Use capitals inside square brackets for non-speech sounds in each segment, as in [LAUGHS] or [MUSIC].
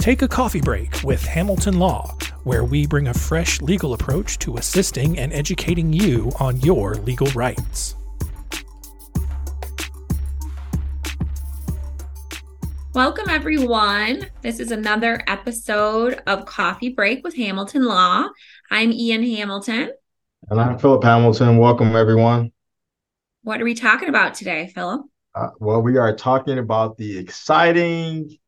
Take a coffee break with Hamilton Law, where we bring a fresh legal approach to assisting and educating you on your legal rights. Welcome, everyone. This is another episode of Coffee Break with Hamilton Law. I'm Ean Hamilton. And I'm Philip Hamilton. Welcome, everyone. What are we talking about today, Philip? Uh, well, we are talking about the exciting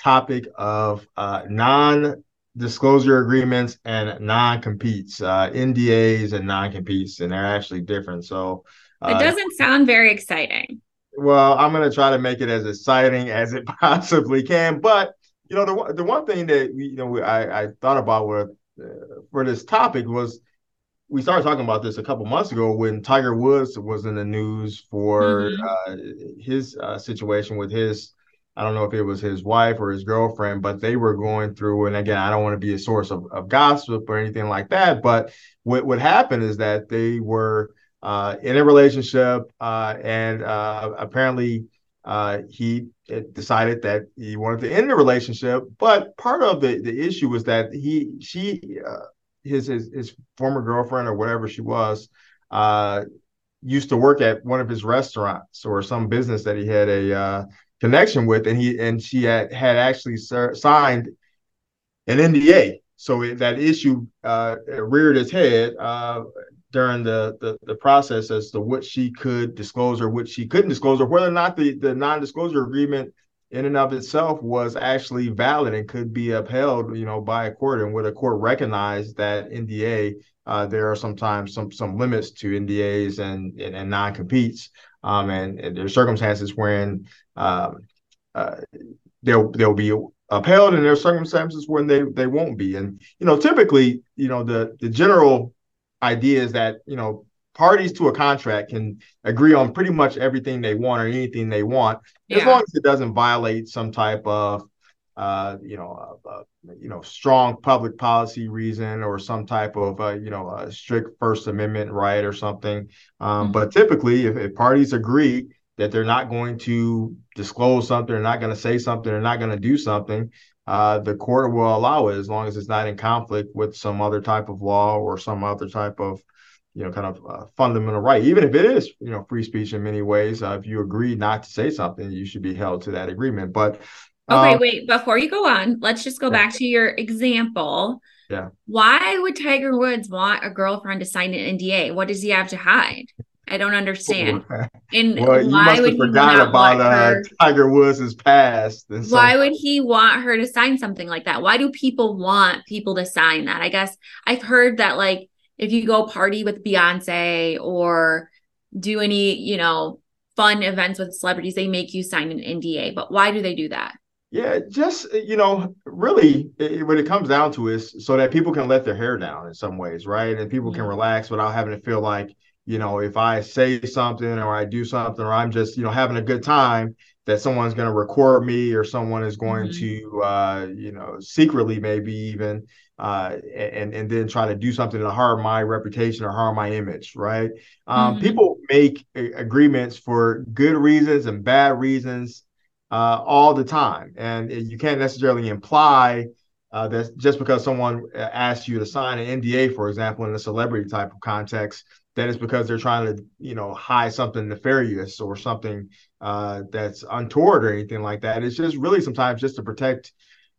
topic of uh, non disclosure agreements and non competes, uh, NDAs and non competes, and they're actually different. So it uh, doesn't sound very exciting. Well, I'm going to try to make it as exciting [LAUGHS] as it possibly can. But you know, the the one thing that you know I, I thought about with uh, for this topic was we started talking about this a couple months ago when Tiger Woods was in the news for mm-hmm. uh, his uh, situation with his. I don't know if it was his wife or his girlfriend, but they were going through. And again, I don't want to be a source of, of gossip or anything like that. But what what happened is that they were uh, in a relationship, uh, and uh, apparently uh, he decided that he wanted to end the relationship. But part of the the issue was that he she uh, his, his his former girlfriend or whatever she was uh, used to work at one of his restaurants or some business that he had a connection with, and he and she had had actually signed an NDA. So it, that issue reared its head during the, the, the process as to what she could disclose or what she couldn't disclose, or whether or not the, the non-disclosure agreement in and of itself was actually valid and could be upheld, you know, by a court. And would a court recognize that NDA, uh, there are sometimes some some limits to NDAs and and, and non-competes, um, and, and there are circumstances when um, uh, they'll they'll be upheld, and there are circumstances when they they won't be. And you know, typically, you know, the the general idea is that you know parties to a contract can agree on pretty much everything they want or anything they want yeah. as long as it doesn't violate some type of uh, you know uh, uh, you know strong public policy reason or some type of uh, you know a strict first amendment right or something. Um, mm-hmm. but typically if, if, parties agree that they're not going to disclose something they're not going to say something they're not going to do something uh, the court will allow it as long as it's not in conflict with some other type of law or some other type of you know kind of uh, fundamental right. Even if it is you know free speech in many ways uh, if you agree not to say something you should be held to that agreement. But okay um, wait before you go on let's just go yeah. back to your example yeah why would tiger woods want a girlfriend to sign an nda what does he have to hide I don't understand. And well, why would he not about uh, Tiger Woods' past? Why would he want her to sign something like that? Why do people want people to sign that? I guess I've heard that like if you go party with Beyonce or do any, you know, fun events with celebrities, they make you sign an NDA. But why do they do that? Yeah, just you know, really, it, what it comes down to is so that people can let their hair down in some ways, right? And people can relax without having to feel like you know, if I say something or I do something or I'm just, you know, having a good time, that someone's going to record me or someone is going mm-hmm. to, uh, you know, secretly maybe even, uh, and and then try to do something to harm my reputation or harm my image, right? Um, mm-hmm. People make agreements for good reasons and bad reasons uh, all the time, and you can't necessarily imply uh, that just because someone uh, asks you to sign an NDA, for example, in a celebrity type of context, that it's because they're trying to you know hide something nefarious or something uh, that's untoward or anything like that. It's just really sometimes just to protect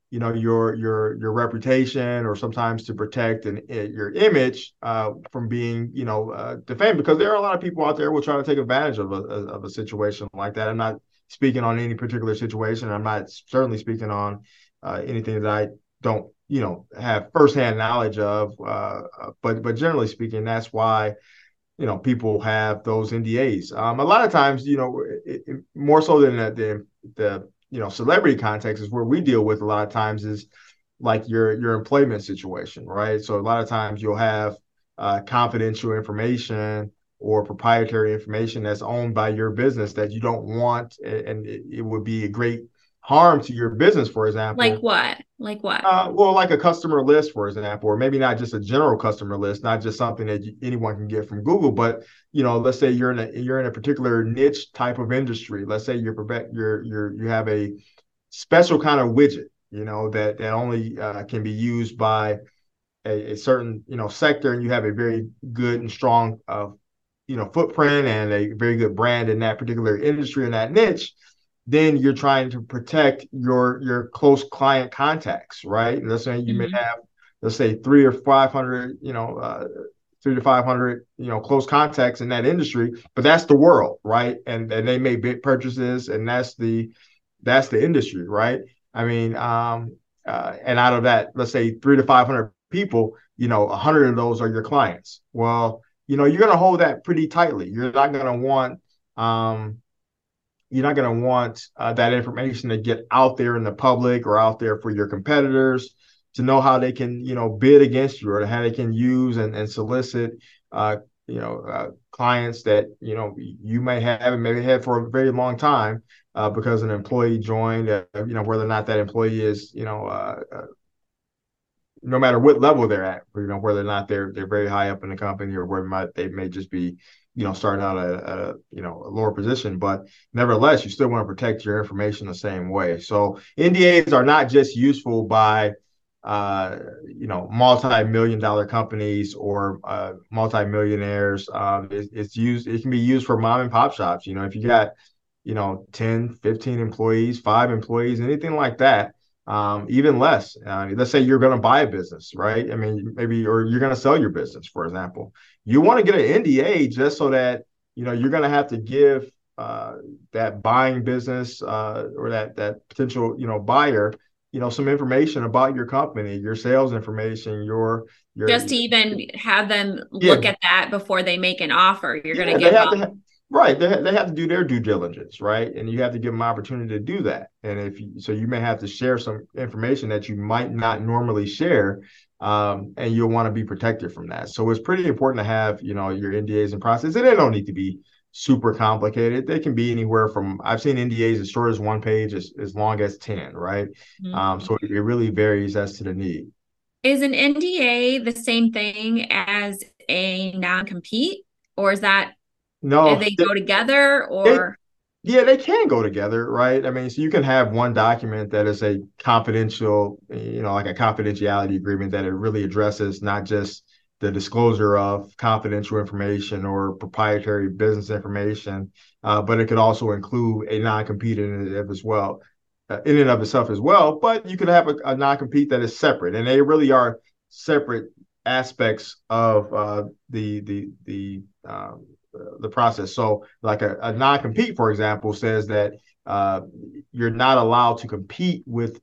you know your your your reputation or sometimes to protect an, eh, your image uh, from being you know uh, defamed because there are a lot of people out there who will try to take advantage of a, of a situation like that. I'm not speaking on any particular situation. I'm not certainly speaking on uh, anything that I don't you know have firsthand knowledge of. Uh, but but generally speaking, that's why you know people have those NDAs. Um, a lot of times, you know, it, it, more so than the, the, the you know celebrity context is where we deal with a lot of times is like your your employment situation, right? So a lot of times you'll have uh, confidential information or proprietary information that's owned by your business that you don't want, and it, would be a great harm to your business, for example. Like what? Like what? Uh, well, like a customer list, for example, or maybe not just a general customer list, not just something that you, anyone can get from Google, but you know, let's say you're in a you're in a particular niche type of industry. Let's say you're you're you're you have a special kind of widget you know, that that only uh, can be used by a, a, certain you know sector, and you have a very good and strong uh, you know footprint and a very good brand in that particular industry in that niche, then you're trying to protect your your close client contacts, right? Let's say you mm-hmm. may have let's say three or five hundred, you know, uh, three to five hundred, you know, close contacts in that industry, but that's the world, right? And and they make big purchases, and that's the that's the industry, right? I mean, um, uh, and out of that, let's say three to five hundred people, you know, a hundred of those are your clients. Well, you know, you're going to hold that pretty tightly. You're not going to want, um, you're not going to want uh, that information to get out there in the public or out there for your competitors to know how they can, you know, bid against you or how they can use and, and solicit, uh, you know, uh, clients that you know you may have and maybe had for a very long time uh, because an employee joined. Uh, you know, whether or not that employee is, you know, uh, no matter what level they're at, you know, whether or not they're they're very high up in the company or where might, they may just be, you know, starting out at a you know a lower position. But nevertheless, you still want to protect your information the same way. So NDAs are not just useful by uh, you know, multi-million dollar companies or uh, multi-millionaires. Um, it, it's used, it can be used for mom and pop shops. You know, if you got, you know, 10, 15 employees, five employees, anything like that, um, even less. Uh, let's say you're going to buy a business, right? I mean, maybe, or you're going to sell your business, for example. You want to get an NDA just so that, you know, you're going to have to give uh, that buying business uh, or that that potential, you know, buyer you know some information about your company your sales information your your just to even have them look yeah. at that before they make an offer you're yeah, going to get have, right they, they have to do their due diligence right and you have to give them opportunity to do that and if you so you may have to share some information that you might not normally share um, and you'll want to be protected from that so it's pretty important to have you know your ndas in process and they don't need to be super complicated. They can be anywhere from I've seen NDAs as short as one page as, as long as 10, right? Mm-hmm. Um, so it really varies as to the need. Is an NDA the same thing as a non-compete or is that no they, they go together or they, yeah, they can go together, right? I mean, so you can have one document that is a confidential, you know, like a confidentiality agreement that it really addresses not just the disclosure of confidential information or proprietary business information, uh, but it could also include a non-compete in and of as well, uh, in and of itself as well. But you could have a, a non-compete that is separate, and they really are separate aspects of uh, the the the um, the process. So, like a, a non-compete, for example, says that uh, you're not allowed to compete with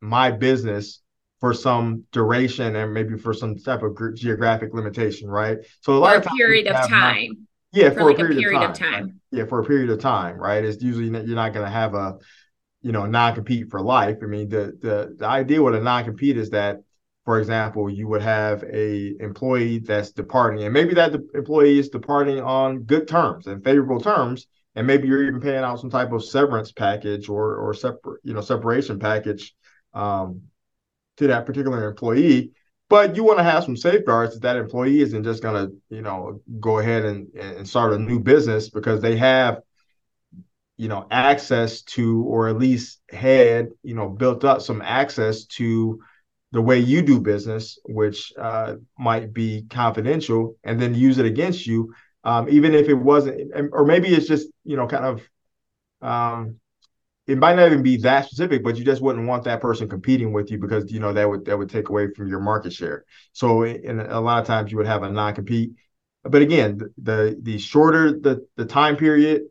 my business for some duration and maybe for some type of geographic limitation, right? So a lot of period of time. Not, yeah, for, for like a, period a, period, of time. Of time. Right? Yeah, for a period of time, right? It's usually you're not going to have a you know non-compete for life. I mean, the the the idea with a non-compete is that, for example, you would have a employee that's departing, and maybe that employee is departing on good terms and favorable terms, and maybe you're even paying out some type of severance package or or separate you know separation package. Um, to that particular employee. But you want to have some safeguards that that employee isn't just going to, you know, go ahead and, and start a new business because they have, you know, access to, or at least had, you know, built up some access to the way you do business, which uh, might be confidential, and then use it against you, um, even if it wasn't, or maybe it's just, you know, kind of um, it might not even be that specific, but you just wouldn't want that person competing with you because you know that would that would take away from your market share. So, in a lot of times, you would have a non-compete. But again, the the shorter the the time period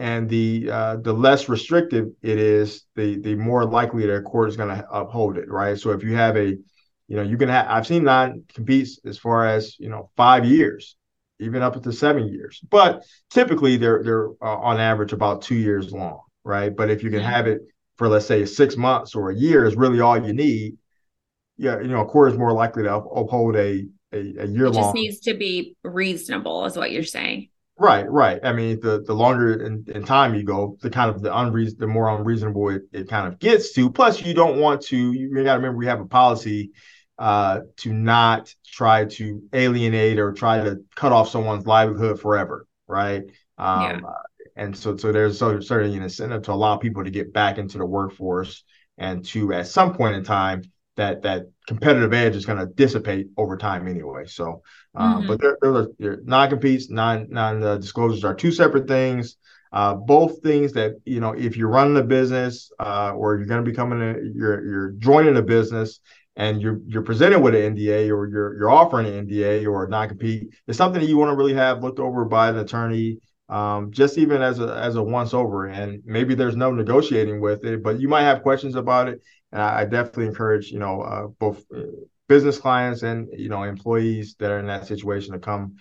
and the uh, the less restrictive it is, the the more likely the court is going to uphold it, right? So if you have a, you know, you can have I've seen non-competes as far as you know five years, even up to seven years, but typically they're they're uh, on average about two years long right? But if you can have it for let's say six months or a year is really all you need. Yeah, you know, a court is more likely to uphold a a, a year long. Just needs to be reasonable, is what you're saying. Right, right. I mean, the the longer in, in time you go, the kind of the unreason, the more unreasonable it, it kind of gets to. Plus, you don't want to. You got to remember we have a policy uh, to not try to alienate or try to cut off someone's livelihood forever, right? Um, yeah and so so there's so certainly an incentive to allow people to get back into the workforce and to, at some point in time, that that competitive edge is going to dissipate over time anyway. So, uh, mm-hmm. but there, there are non-competes, non non-disclosures are two separate things. Uh, both things that you know, if you're running a business uh, or you're going to be coming, a, you're you're joining a business and you're you're presented with an NDA or you're you're offering an NDA or a non-compete, it's something that you want to really have looked over by an attorney, um, just even as a as a once over. And maybe there's no negotiating with it, but you might have questions about it. And I, I definitely encourage you know uh, both uh, business clients and you know employees that are in that situation to come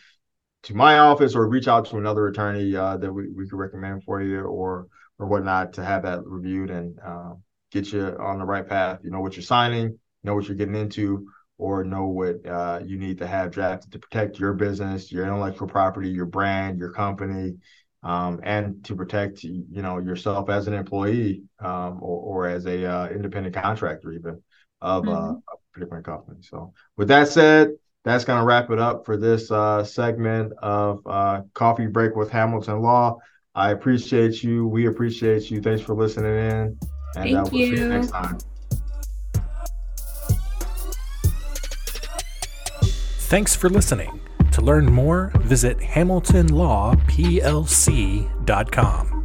to my office or reach out to another attorney uh, that we, we could recommend for you or or whatnot to have that reviewed and uh, get you on the right path. You know what you're signing, know what you're getting into, or know what uh, you need to have drafted to protect your business, your intellectual property, your brand, your company, um, and to protect you know yourself as an employee um, or, or as a uh, independent contractor even of uh, mm-hmm. a different company. So with that said that's going to wrap it up for this uh, segment of uh, Coffee Break with Hamilton Law. I appreciate you. We appreciate you. Thanks for listening in. And uh, Thank uh, we'll you. see you next time. Thanks for listening. To learn more, visit hamiltonlawplc.com.